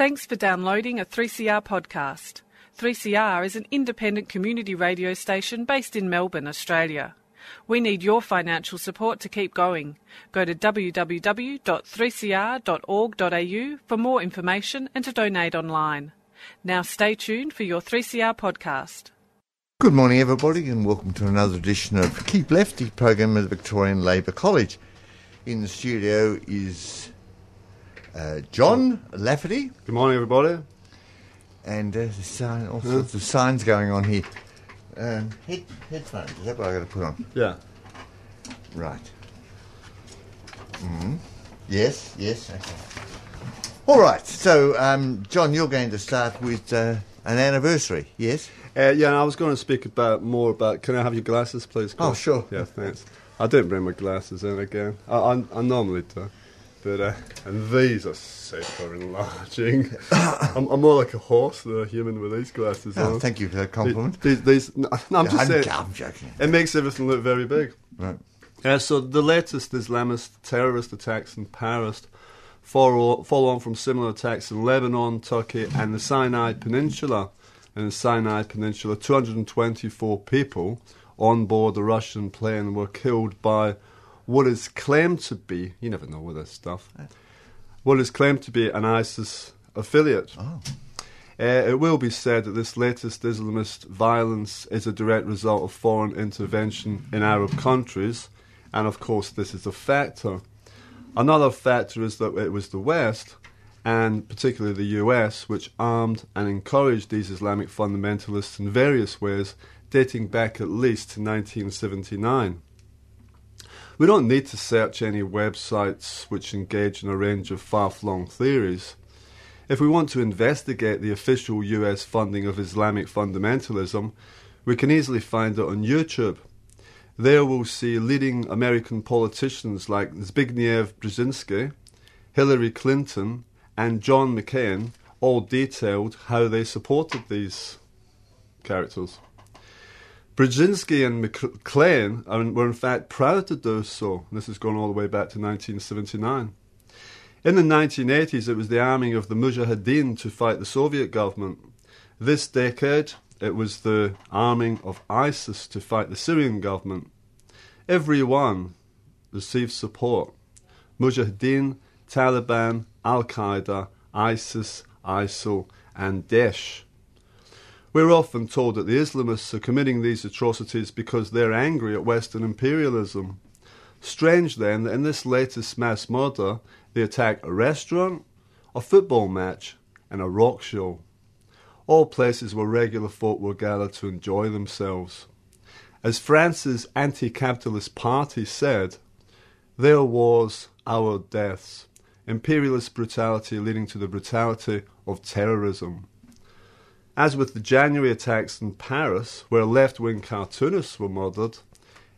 Thanks for downloading a 3CR podcast. 3CR is an independent community radio station based in Melbourne, Australia. We need your financial support to keep going. Go to www.3cr.org.au for more information and to donate online. Now stay tuned for your 3CR podcast. Good morning, everybody, and welcome to another edition of Keep Lefty program of the Victorian Labour College. In the studio is uh, John Lafferty, Good morning, everybody. and uh, there's sign, all sorts of signs going on here. Um, head, headphones, is that what i got to put on? Yeah. Right. Mm. Yes, yes, okay. All right, so, um, John, you're going to start with uh, an anniversary, yes? Uh, yeah, and I was going to speak about more about. Can I have your glasses, please? Oh, sure. Yeah, thanks. I didn't bring my glasses in again. I, I, I normally do, but uh, and these are super enlarging. I'm, I'm more like a horse than a human with these glasses Oh, on. thank you for that compliment. These, these, no, no, I'm just saying. I'm joking. It makes everything look very big. Right. Uh, so the latest Islamist terrorist attacks in Paris follow, follow on from similar attacks in Lebanon, Turkey, and the Sinai Peninsula. In the Sinai Peninsula, 224 people on board the Russian plane were killed by what is claimed to be, you never know with this stuff, what is claimed to be an ISIS affiliate. Oh. Uh, it will be said that this latest Islamist violence is a direct result of foreign intervention in Arab countries, and of course, this is a factor. Another factor is that it was the West, and particularly the US, which armed and encouraged these Islamic fundamentalists in various ways, dating back at least to 1979. We don't need to search any websites which engage in a range of far flung theories. If we want to investigate the official US funding of Islamic fundamentalism, we can easily find it on YouTube. There we'll see leading American politicians like Zbigniew Brzezinski, Hillary Clinton, and John McCain all detailed how they supported these characters. Brzezinski and are, were in fact proud to do so. This has gone all the way back to 1979. In the 1980s, it was the arming of the Mujahideen to fight the Soviet government. This decade, it was the arming of ISIS to fight the Syrian government. Everyone received support. Mujahideen, Taliban, Al Qaeda, ISIS, ISIL, and Daesh. We're often told that the Islamists are committing these atrocities because they're angry at Western imperialism. Strange then that in this latest mass murder, they attack a restaurant, a football match, and a rock show. All places where regular folk will gather to enjoy themselves. As France's anti capitalist party said, their wars, our deaths, imperialist brutality leading to the brutality of terrorism. As with the January attacks in Paris, where left wing cartoonists were murdered,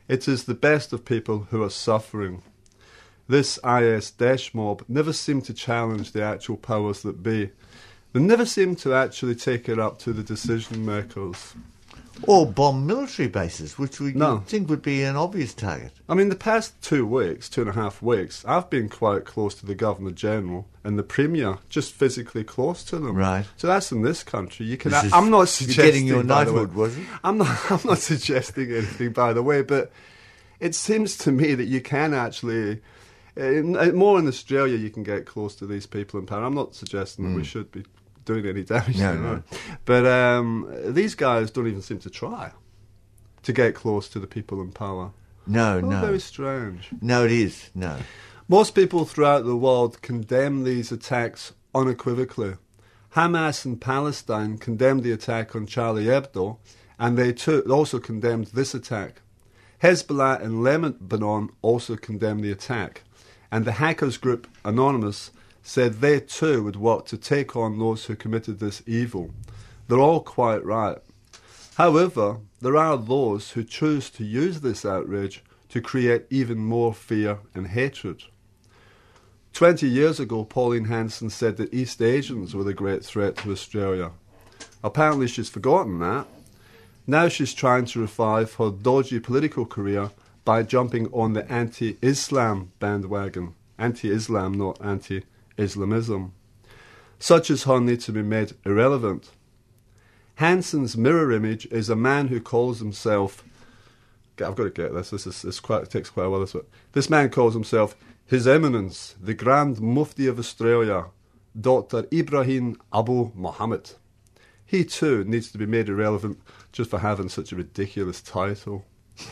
it is the best of people who are suffering. This IS Daesh mob never seemed to challenge the actual powers that be. They never seemed to actually take it up to the decision makers. Or bomb military bases, which we No. think would be an obvious target. I mean, the past two weeks, two and a half weeks, I've been quite close to the Governor General and the Premier, just physically close to them. Right. So that's in this country. You can. Is- I'm not you're suggesting. getting your by the way- knighthood, was it? I'm not. I'm not suggesting anything, by the way, but it seems to me that you can actually. In, more in Australia, you can get close to these people in power. I'm not suggesting that we hmm. should be doing any damage. No, to them, no. But um, these guys don't even seem to try to get close to the people in power. No, Oh, no. very strange. No, it is. No. Most people throughout the world condemn these attacks unequivocally. Hamas in Palestine condemned the attack on Charlie Hebdo, and they too also condemned this attack. Hezbollah in Lebanon also condemned the attack, and the hackers group Anonymous said they too would work to take on those who committed this evil. They're all quite right. However, there are those who choose to use this outrage to create even more fear and hatred. Twenty years ago, Pauline Hanson said that East Asians were the great threat to Australia. Apparently, she's forgotten that. Now she's trying to revive her dodgy political career by jumping on the anti Islam bandwagon. Anti Islam, not anti Islamism. Such as her need to be made irrelevant. Hanson's mirror image is a man who calls himself. I've got to get this. This is this quite, it takes quite a while. This, this man calls himself His Eminence, the Grand Mufti of Australia, Dr. Ibrahim Abu Muhammad. He too needs to be made irrelevant just for having such a ridiculous title.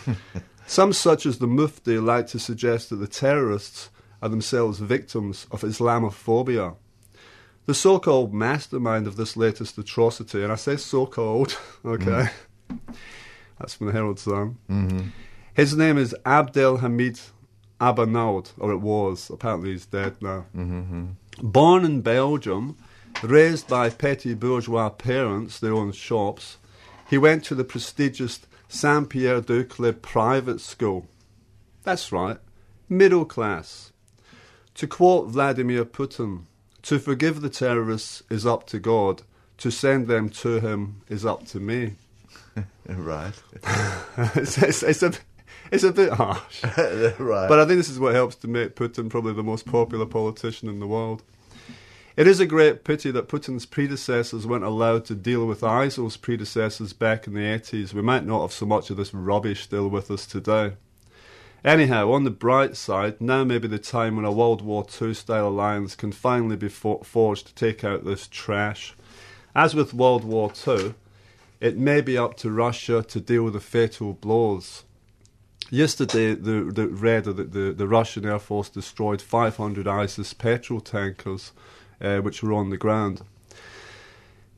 Some, such as the Mufti, like to suggest that the terrorists are themselves victims of Islamophobia. The so called mastermind of this latest atrocity, and I say so called, okay, mm. that's from the Herald Sun. Mm-hmm. His name is Abdel Hamid Abanaud, or it was. Apparently he's dead now. Mm-hmm. Born in Belgium, raised by petty bourgeois parents, their own shops, he went to the prestigious Saint Pierre d'Uccle private school. That's right, middle class. To quote Vladimir Putin, to forgive the terrorists is up to God, to send them to him is up to me. right. it's, it's, it's, a, it's a bit harsh. right. But I think this is what helps to make Putin probably the most popular politician in the world. It is a great pity that Putin's predecessors weren't allowed to deal with ISIL's predecessors back in the 80s. We might not have so much of this rubbish still with us today. Anyhow, on the bright side, now may be the time when a World War II style alliance can finally be forged to take out this trash. As with World War II, it may be up to Russia to deal with the fatal blows. Yesterday, the, the read that the, the Russian Air Force destroyed 500 ISIS petrol tankers, uh, which were on the ground.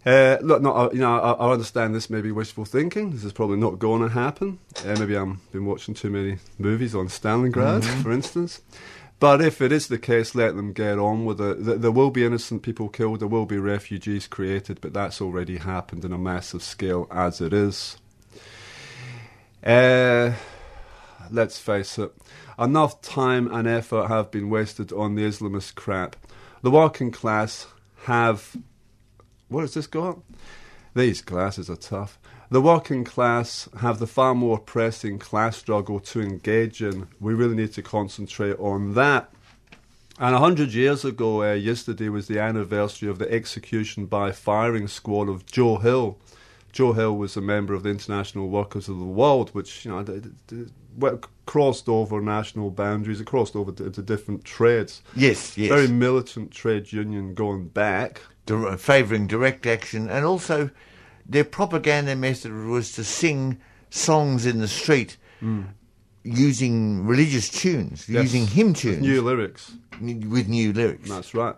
Uh, look, uh, you know, I, I, understand this may be wishful thinking. This is probably not going to happen. Uh, maybe I've been watching too many movies on Stalingrad, mm-hmm. for instance. But if it is the case, let them get on with it. There will be innocent people killed, there will be refugees created, but that's already happened in a massive scale as it is. Uh, let's face it, enough time and effort have been wasted on the Islamist crap. The working class have what has this got? These classes are tough. The working class have the far more pressing class struggle to engage in. We really need to concentrate on that. And a hundred years ago, uh, yesterday was the anniversary of the execution by firing squad of Joe Hill. Joe Hill was a member of the International Workers of the World, which you know d- d- d- crossed over national boundaries. It crossed over to, to different trades. Yes, yes. Very militant trade union going back di- favouring direct action, and also their propaganda method was to sing songs in the street mm. using religious tunes, yes. using hymn tunes, with new lyrics, with new lyrics. That's right,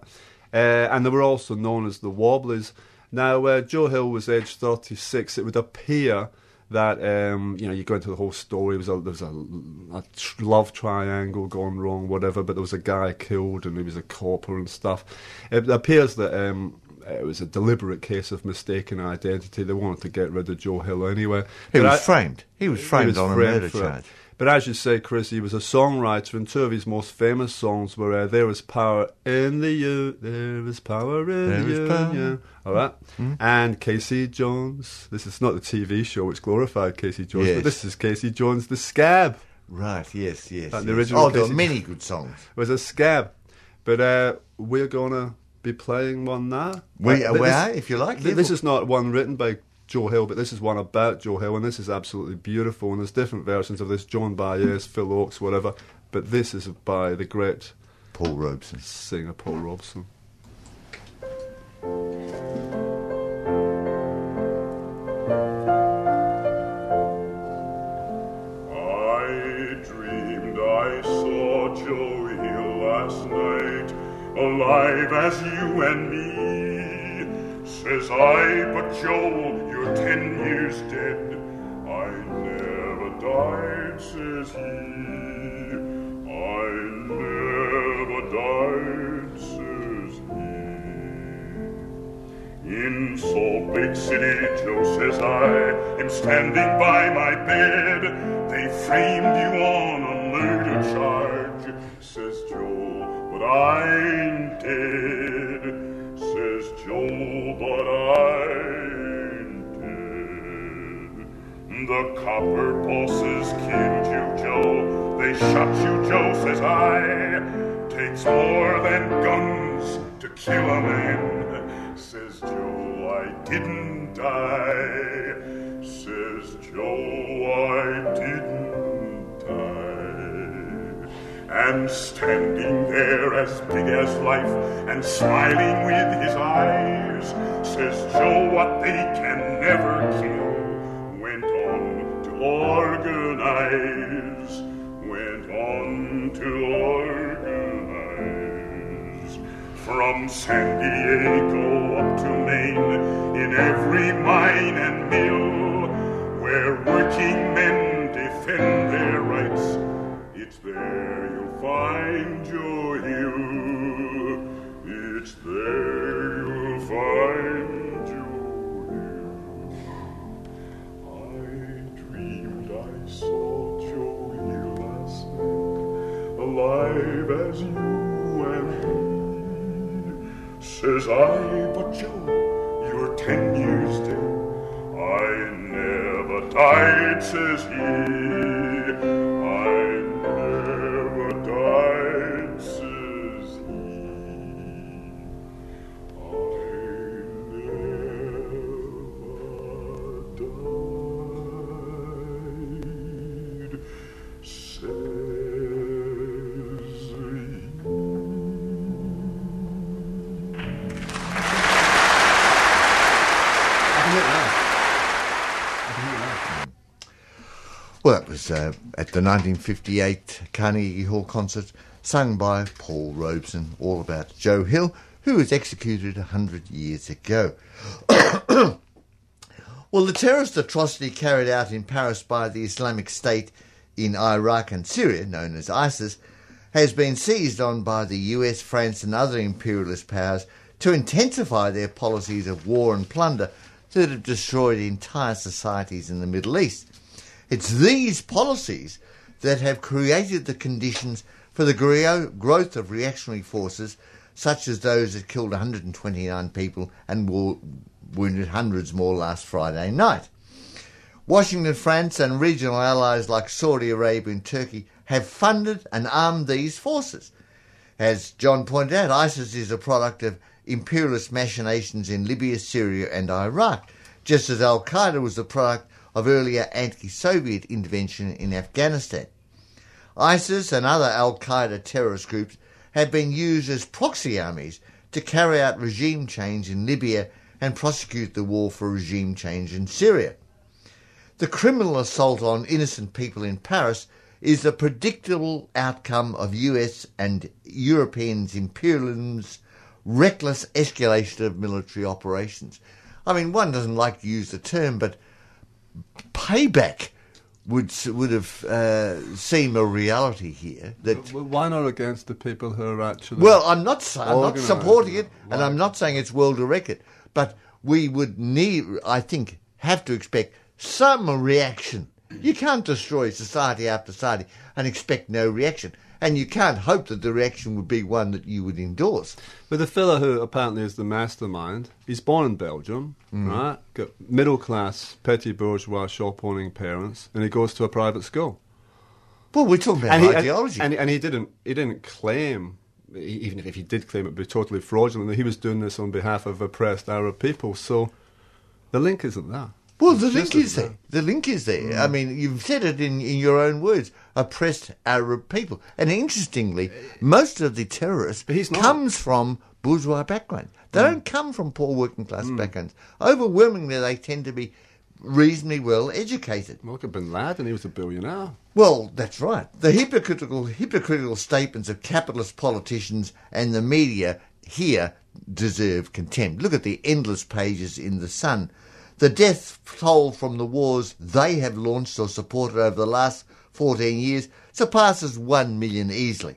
uh, and they were also known as the Wobblies. Now, uh, Joe Hill was age 36. It would appear that um, you know you go into the whole story. There was a, there was a, a love triangle gone wrong, whatever. But there was a guy killed, and he was a corporal and stuff. It appears that um, it was a deliberate case of mistaken identity. They wanted to get rid of Joe Hill anyway. He but was I, framed. He was framed he was on framed a murder charge. But as you say, Chris, he was a songwriter, and two of his most famous songs were uh, "There Is Power in the U," "There Is Power in there the Union," all right, mm. and Casey Jones. This is not the TV show which glorified Casey Jones, yes. but this is Casey Jones, the Scab. Right. Yes. Yes. Like yes. The original. Oh, there were many good songs. It was a Scab, but uh, we're gonna be playing one now. We, uh, are, if you like. Th- this is not one written by Joe Hill, but this is one about Joe Hill, and this is absolutely beautiful. And there's different versions of this Joan Baez, Phil Ochs, whatever. But this is by the great Paul Robeson, singer Paul Robeson. I dreamed I saw Joe Hill last night, alive as you and me. Says I, but Joe, you're ten years dead. I never died, says he. I never died, says he. In Salt Lake City, Joe says I am standing by my bed. They framed you on a murder charge, says Joe, but I'm dead, says Joe, but I'm The copper bosses killed you, Joe. They shot you, Joe, says I. Takes more than guns to kill a man. Says Joe, I didn't die. Says Joe, I didn't die. And standing there as big as life and smiling with his eyes, says Joe, what they can never kill From San Diego up to Maine, in every mine and mill, where working men defend their rights, it's there you'll find Joe Hill. It's there you'll find Joe Hill. I dreamed I saw Joe Hill last night, alive as you I, but Joe, you're ten years dead. I never died, says he. Was uh, at the 1958 Carnegie Hall concert, sung by Paul Robeson, all about Joe Hill, who was executed 100 years ago. well, the terrorist atrocity carried out in Paris by the Islamic State in Iraq and Syria, known as ISIS, has been seized on by the US, France, and other imperialist powers to intensify their policies of war and plunder that have destroyed entire societies in the Middle East. It's these policies that have created the conditions for the growth of reactionary forces, such as those that killed 129 people and wounded hundreds more last Friday night. Washington, France, and regional allies like Saudi Arabia and Turkey have funded and armed these forces. As John pointed out, ISIS is a product of imperialist machinations in Libya, Syria, and Iraq, just as Al Qaeda was the product of earlier anti Soviet intervention in Afghanistan. ISIS and other Al Qaeda terrorist groups have been used as proxy armies to carry out regime change in Libya and prosecute the war for regime change in Syria. The criminal assault on innocent people in Paris is a predictable outcome of US and Europeans' imperialism's reckless escalation of military operations. I mean, one doesn't like to use the term, but payback would would have uh, seem a reality here. That Well, Why not against the people who are actually? well, I'm not I'm not supporting it, and. I'm not saying it's world record, but we would need, I think, have to expect some reaction. You can't destroy society after society and expect no reaction, and you can't hope that the reaction would be one that you would endorse. But the fella who apparently is the mastermind, he's born in Belgium, Mm. right? Got middle class, petty bourgeois, shop owning parents, and he goes to a private school. Well, we're talking about and he, ideology. And, and he didn't. He didn't claim. Even if he did claim it, would be totally fraudulent. That he was doing this on behalf of oppressed Arab people. So the link isn't there. Well, the link just is isn't there. The link is there. Mm. I mean, you've said it in, in your own words. Oppressed Arab people, and interestingly, most of the terrorists. Mm. comes from bourgeois backgrounds. They don't come from poor working class backgrounds. Overwhelmingly, they tend to be reasonably well educated. Well, look at Bin Laden. He was a billionaire. Well, that's right. The hypocritical, hypocritical statements of capitalist politicians and the media here deserve contempt. Look at the endless pages in The Sun. The death toll from the wars they have launched or supported over the last 14 years surpasses 1 million easily.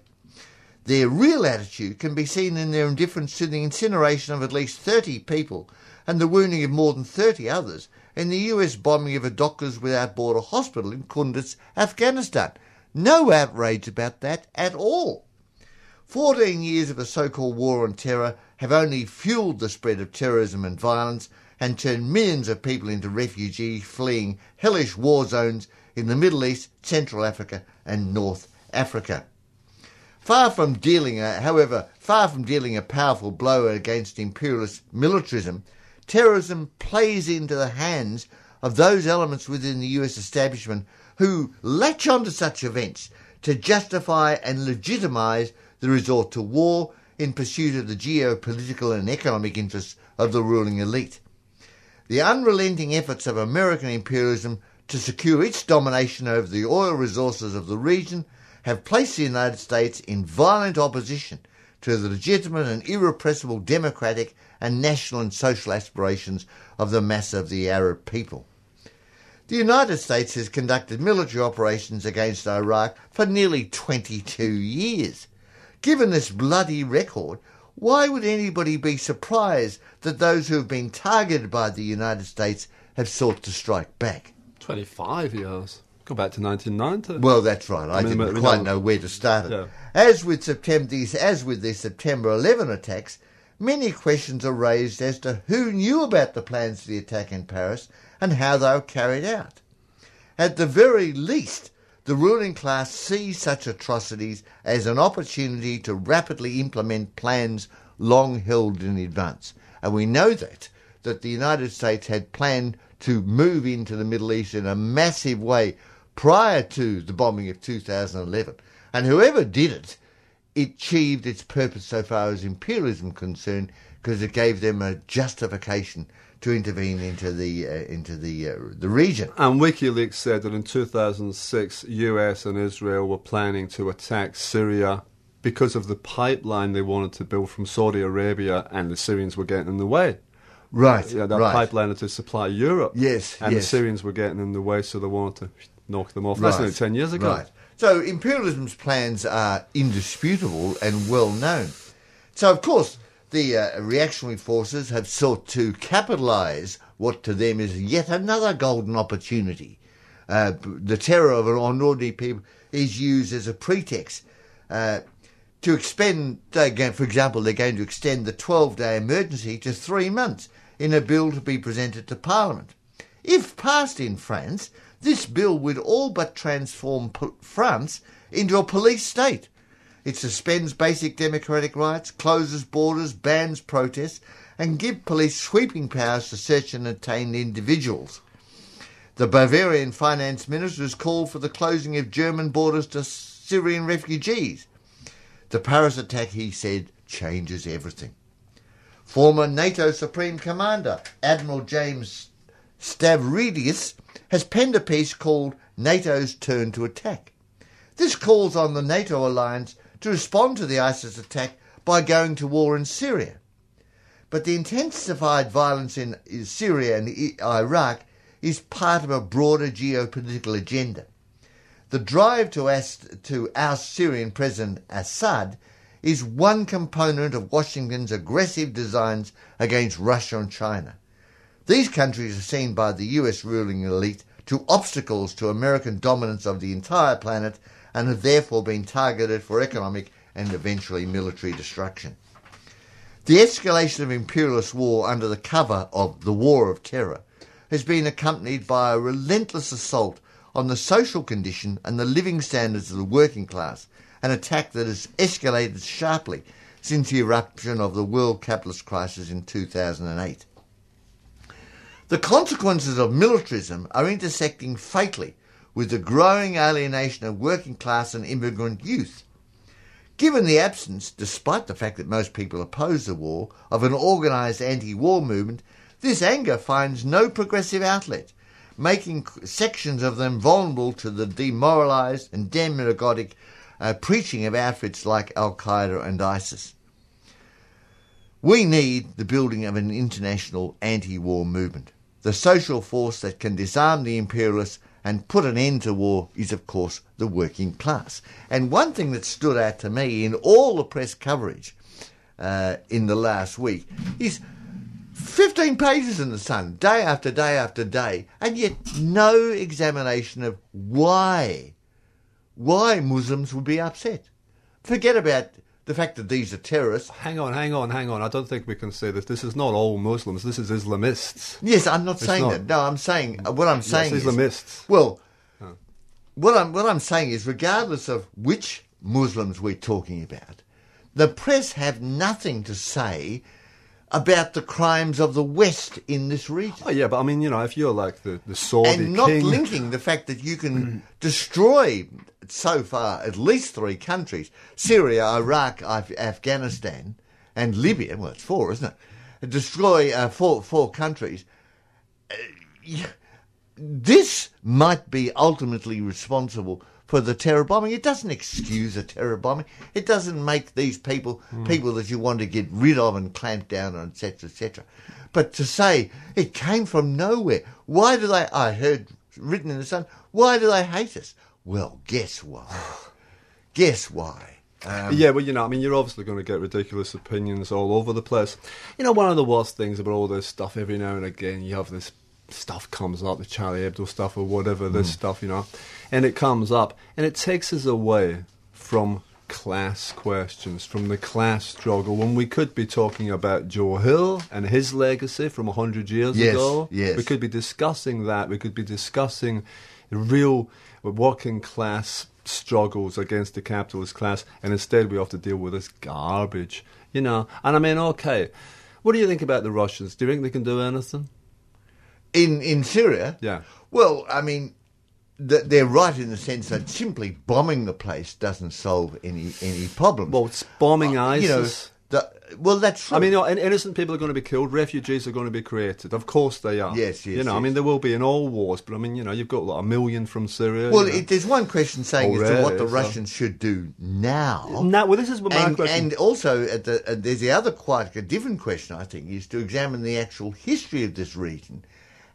Their real attitude can be seen in their indifference to the incineration of at least 30 people and the wounding of more than 30 others in the US bombing of a Doctors Without Border hospital in Kunduz, Afghanistan. No outrage about that at all. 14 years of the so called war on terror have only fueled the spread of terrorism and violence and turned millions of people into refugees fleeing hellish war zones in the Middle East, Central Africa, and North Africa. Far from dealing, uh, however, far from dealing a powerful blow against imperialist militarism, terrorism plays into the hands of those elements within the US establishment who latch onto such events to justify and legitimise the resort to war in pursuit of the geopolitical and economic interests of the ruling elite. The unrelenting efforts of American imperialism to secure its domination over the oil resources of the region have placed the United States in violent opposition to the legitimate and irrepressible democratic and national and social aspirations of the mass of the Arab people. The United States has conducted military operations against Iraq for nearly 22 years. Given this bloody record, why would anybody be surprised that those who have been targeted by the United States have sought to strike back? 25 years. Go back to 1990. Well, that's right. I, I mean, didn't quite know- know where to start it. Yeah. As with September, these, as with the September 11 attacks, many questions are raised as to who knew about the plans for the attack in Paris and how they were carried out. At the very least, the ruling class sees such atrocities as an opportunity to rapidly implement plans long held in advance. And we know that, that the United States had planned to move into the Middle East in a massive way prior to the bombing of 2011. And whoever did it, it achieved its purpose so far as imperialism concerned because it gave them a justification to intervene into the uh, into the uh, the region. And WikiLeaks said that in 2006, US and Israel were planning to attack Syria because of the pipeline they wanted to build from Saudi Arabia, and the Syrians were getting in the way. Right, Yeah, that right. pipeline to supply Europe. Yes, And the. Syrians were getting in the way, so they wanted to knock them off. That's only 10 years ago. Right. So imperialism's plans are indisputable and well known. So of course the uh, reactionary forces have sought to capitalise what to them is yet another golden opportunity. Uh, the terror of an ordinary people is used as a pretext uh, to expend. They for example, they're going to extend the 12-day emergency to three months in a bill to be presented to Parliament. If passed in France, this bill would all but transform po- France into a police state. It suspends basic democratic rights, closes borders, bans protests, and give police sweeping powers to search and detain individuals. The Bavarian finance minister has called for the closing of German borders to Syrian refugees. The Paris attack, he said, changes everything. Former NATO Supreme Commander Admiral James Stavridis has penned a piece called NATO's Turn to Attack. This calls on the NATO alliance to respond to the ISIS attack by going to war in Syria. But the intensified violence in Syria and Iraq is part of a broader geopolitical agenda. The drive to, oust, to Syrian President Assad is one component of Washington's aggressive designs against Russia and China. These countries are seen by the US ruling elite to obstacles to American dominance of the entire planet and have therefore been targeted for economic and eventually military destruction. The escalation of imperialist war under the cover of the War of Terror has been accompanied by a relentless assault on the social condition and the living standards of the working class, an attack that has escalated sharply since the eruption of the world capitalist crisis in 2008. The consequences of militarism are intersecting fatally with the growing alienation of working class and immigrant youth. Given the absence, despite the fact that most people oppose the war, of an organised anti war movement, this anger finds no progressive outlet, making sections of them vulnerable to the demoralised and demagogic uh, preaching of outfits like Al Qaeda and ISIS. We need the building of an international anti war movement. The social force that can disarm the imperialists and put an end to war is, of course, the working class. And one thing that stood out to me in all the press coverage uh, in the last week is 15 pages in the Sun, day after day after day, and yet no examination of why, why Muslims would be upset. Forget about the fact that these are terrorists. Hang on, hang on, hang on. I don't think we can say this. This is not all Muslims. This is Islamists. Yes, I'm not saying not. that. No, I'm saying uh, what I'm saying Yes, is Islamists. well, what I'm what I'm saying is, regardless of which Muslims we're talking about, the press have nothing to say about the crimes of the West in this region. Oh yeah, but I mean, you know, if you're like the the Saudi and not king, linking the fact that you can destroy so far at least three countries Syria, Iraq, Af- Afghanistan, and Libya. Well, it's four, isn't it? Destroy uh, four, four countries. Uh, this might be ultimately responsible for the terror bombing. It doesn't excuse a terror bombing. It doesn't make these people people that you want to get rid of and clamp down on, etc., etc. But to say it came from nowhere, why do they? I heard written in the Sun. Why do they hate us? Well, guess why? guess why? Um, Yeah, well, you know, I mean, you're obviously going to get ridiculous opinions all over the place. You know, one of the worst things about all this stuff, every now and again, you have this stuff comes up, the Charlie Hebdo stuff or whatever, this mm. stuff, you know, and it comes up and it takes us away from class questions, from the class struggle, when we could be talking about Joe Hill and his legacy from 100 years Yes, ago. yes. We could be discussing that. We could be discussing real working class struggles against the capitalist class, and instead we have to deal with this garbage, you know. And I mean, okay, what do you think about the Russians? Do you think they can do anything? In in Syria. Yeah. Well, I mean, th- they're right in the sense that simply bombing the place doesn't solve any any problem. Well, it's bombing Uh, you know, ISIS. the, well, that's true. I mean, you know, innocent people are going to be killed. Refugees are going to be created. Of course they are. Yes, yes, You know, I mean, there will be in all wars, but I mean, you know, you've got like, a million from Syria. well, you know. it, there's one question saying as to what Already, the so- Russians should do now. Now, well, this is what my and, question. and also, at the, uh, there's the other quite a different question, I think, is to examine the actual history of this region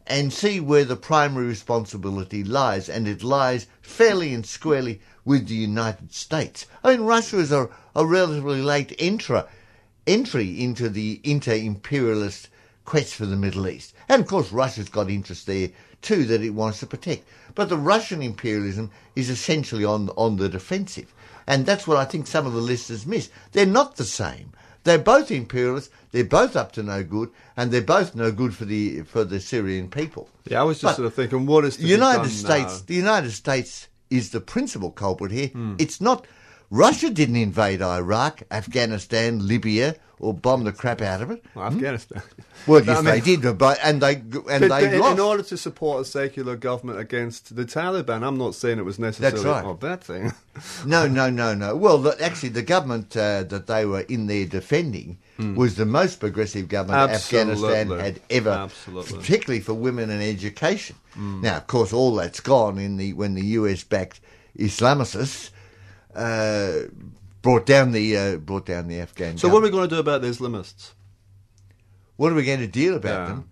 and see where the primary responsibility lies. And it lies fairly and squarely with the United States. I mean, Russia is a, a relatively late entra, entry into the inter imperialist quest for the Middle East. And of course, Russia's got interests there too that it wants to protect. But the Russian imperialism is essentially on, on the defensive. And that's what I think some of the listeners miss. They're not the same. They're both imperialists. They're both up to no good, and they're both no good for the for the Syrian people. yeah, I was just but sort of thinking, what is The United States, now? the United States is the principal culprit here. Hmm. It's not Russia didn't invade Iraq, Afghanistan, Libya, or bomb the crap out of it. Well, Afghanistan. Well, yes, I they did, but and they and they in, lost. in order to support a secular government against the Taliban, I'm not saying it was necessarily right. a bad thing. No, no, no, no. Well, the, actually, the government uh, that they were in there defending was the most progressive government Afghanistan Hmm. Had ever, Absolutely. particularly for women and education. Now, of course, all that's gone in the when the US backed Islamicists uh, brought down the uh, brought down the Afghan. so, what are we going to do about the Islamists? What are we going to deal about Yeah. them?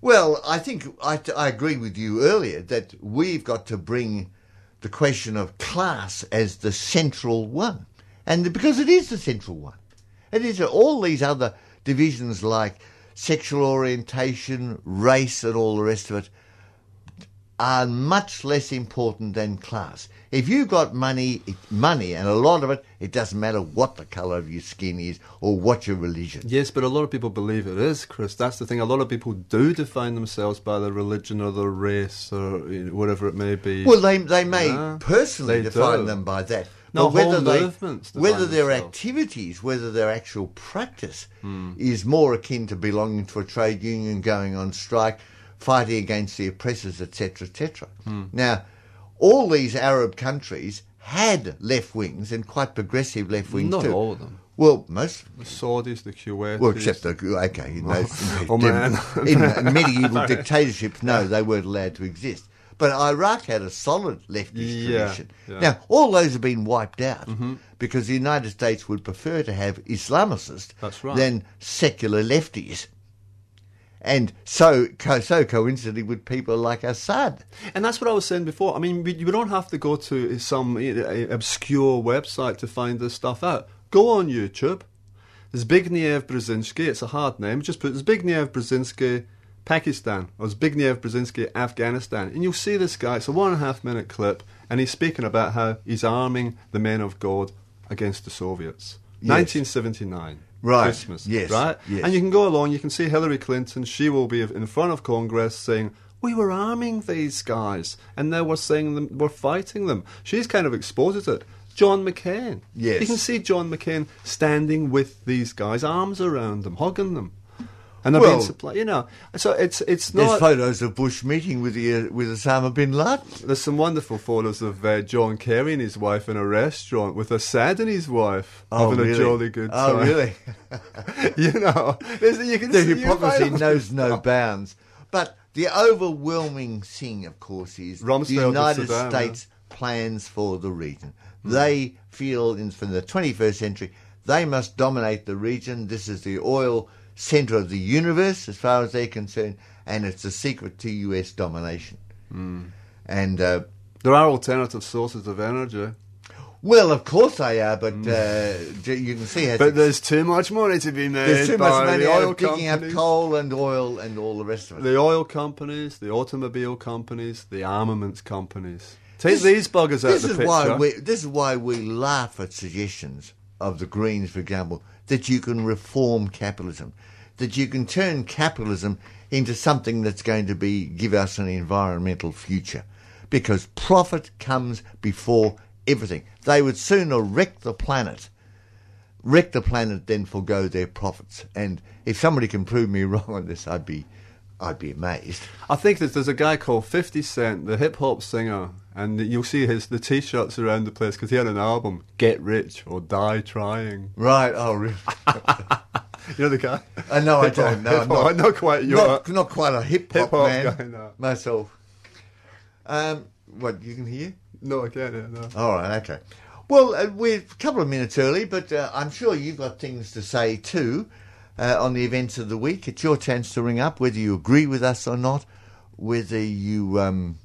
Well, I think I, I agree with you earlier that we've got to bring the question of class as the central one, and because it is the central one, it is all these other divisions like sexual orientation, race, and all the rest of it are much less important than class. If you've got money, money, and a lot of it, it doesn't matter what the colour of your skin is or what your religion. Yes, but a lot of people believe it is, Chris. That's the thing. A lot of people do define themselves by their religion or their race or you know, whatever it may be. Well, they they may Yeah, personally they define do. them by that. No, but whether they, movements whether their themselves. activities, whether their actual practice Hmm. is more akin to belonging to a trade union, going on strike, fighting against the oppressors, etc., etc. Hmm. Now, all these Arab countries had left wings and quite progressive left wings Not too. all of them. Well, most. the Saudis, the Kuwaitis. Well, except the okay, in those Oh, man. in medieval dictatorships, no, they weren't allowed to exist. But Iraq had a solid leftist Yeah, tradition. yeah. Mm-hmm. Now, all those have been wiped out because the United States would prefer to have Islamicists right. than secular lefties. And so, so coincidentally with people like Assad. And that's what I was saying before. I mean, we, you don't have to go to some you know, obscure website to find this stuff out. Go on YouTube. Zbigniew Brzezinski, it's a hard name, just put Zbigniew Brzezinski, Pakistan, or Zbigniew Brzezinski, Afghanistan, and you'll see this guy. It's a one and a half minute clip, and he's speaking about how he's arming the men of God against the Soviets. Yes. 1979. Right, Christmas. yes, Right? yes. And you can go along, you can see Hillary Clinton, she will be in front of Congress saying, we were arming these guys, and now we're saying them, we're fighting them. She's kind of exposed it. John McCain. Yes. You can see John McCain standing with these guys, arms around them, hugging them. And they're Well- being supplied, you know. So it's it's not. There's photos of Bush meeting with the, uh, with Osama bin Laden. There's some wonderful photos of uh, John Kerry and his wife in a restaurant with Assad and his wife having really? a jolly good time. Oh, time. really? you know, you can the hypocrisy knows no bounds. But the overwhelming thing, of course, is Rumsfeld the United Saddam, States plans for the region. They feel, in from the 21st century, they must dominate the region. This is the oil center of the universe, as far as they're concerned, and it's a secret to U.S. domination. Hmm. And uh, There are alternative sources of energy, well, of course they are, but uh, you can see how but there's too much money to be made there's too much money oil picking up coal and oil and all the rest of it. The oil companies, the automobile companies, the armaments companies. Take This- these buggers out this of the is picture. why we this is why we laugh at suggestions of the Greens, for example, that you can reform capitalism, that you can turn capitalism into something that's going to be give us an environmental future, because profit comes before everything. They would sooner wreck the planet, wreck the planet than forego their profits. And if somebody can prove me wrong on this, I'd be, I'd be amazed. I think that there's a guy called 50 Cent, the hip hop singer, and you'll see his the t-shirts around the place because he had an album, Get Rich or Die Trying. Right? Oh, really? You know the guy? I know I don't. No, I'm not, not quite your. not, not quite a hip hop Hip-hop man guy, no. myself. Um, what you can hear? No, I can't. hear, No. All right, okay. Well, uh, we're a couple of minutes early, but uh, I'm sure you've got things to say too uh, on the events of the week. It's your chance to ring up, whether you agree with us or not, whether you um,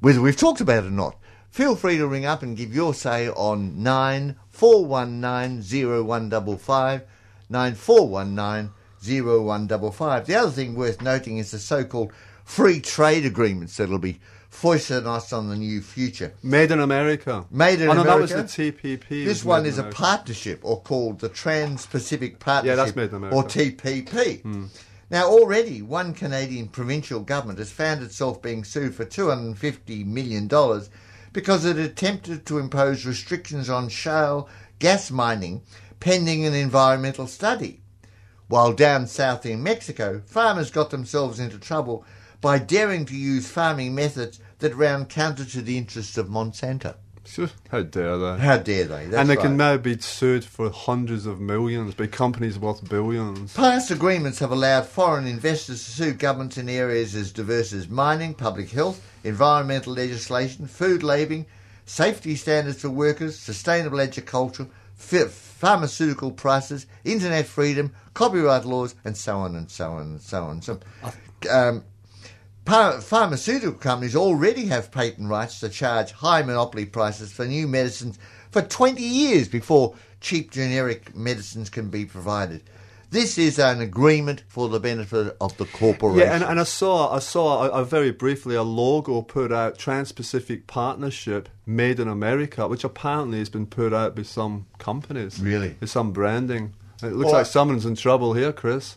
whether we've talked about it or not. Feel free to ring up and give your say on nine four one nine zero one double five nine four one nine zero one double five. The other thing worth noting is the so-called free trade agreements that'll be foisted on us on the new future. Made in America. Made in oh, no, America. that was the TPP. This one is a partnership, or called the Trans-Pacific Partnership, yeah, that's made in America. or TPP. Now, already one Canadian provincial government has found itself being sued for $250 million because it attempted to impose restrictions on shale gas mining pending an environmental study. While down south in Mexico, farmers got themselves into trouble by daring to use farming methods that ran counter to the interests of Monsanto. Phew, How dare they? How dare they? That's and they right. can now be sued for hundreds of millions by companies worth billions. Past agreements have allowed foreign investors to sue governments in areas as diverse as mining, public health, environmental legislation, food labelling, safety standards for workers, sustainable agriculture, pharmaceutical prices, internet freedom, copyright laws, and so on and so on and so on. So, um, par- pharmaceutical companies already have patent rights to charge high monopoly prices for new medicines for 20 years before cheap generic medicines can be provided. This is an agreement for the benefit of the corporation. Yeah, and, and I saw I saw a, a very briefly a logo put out Trans-Pacific Partnership Made in America, which apparently has been put out by some companies. Really? With some branding. It looks like someone's in trouble here, Chris.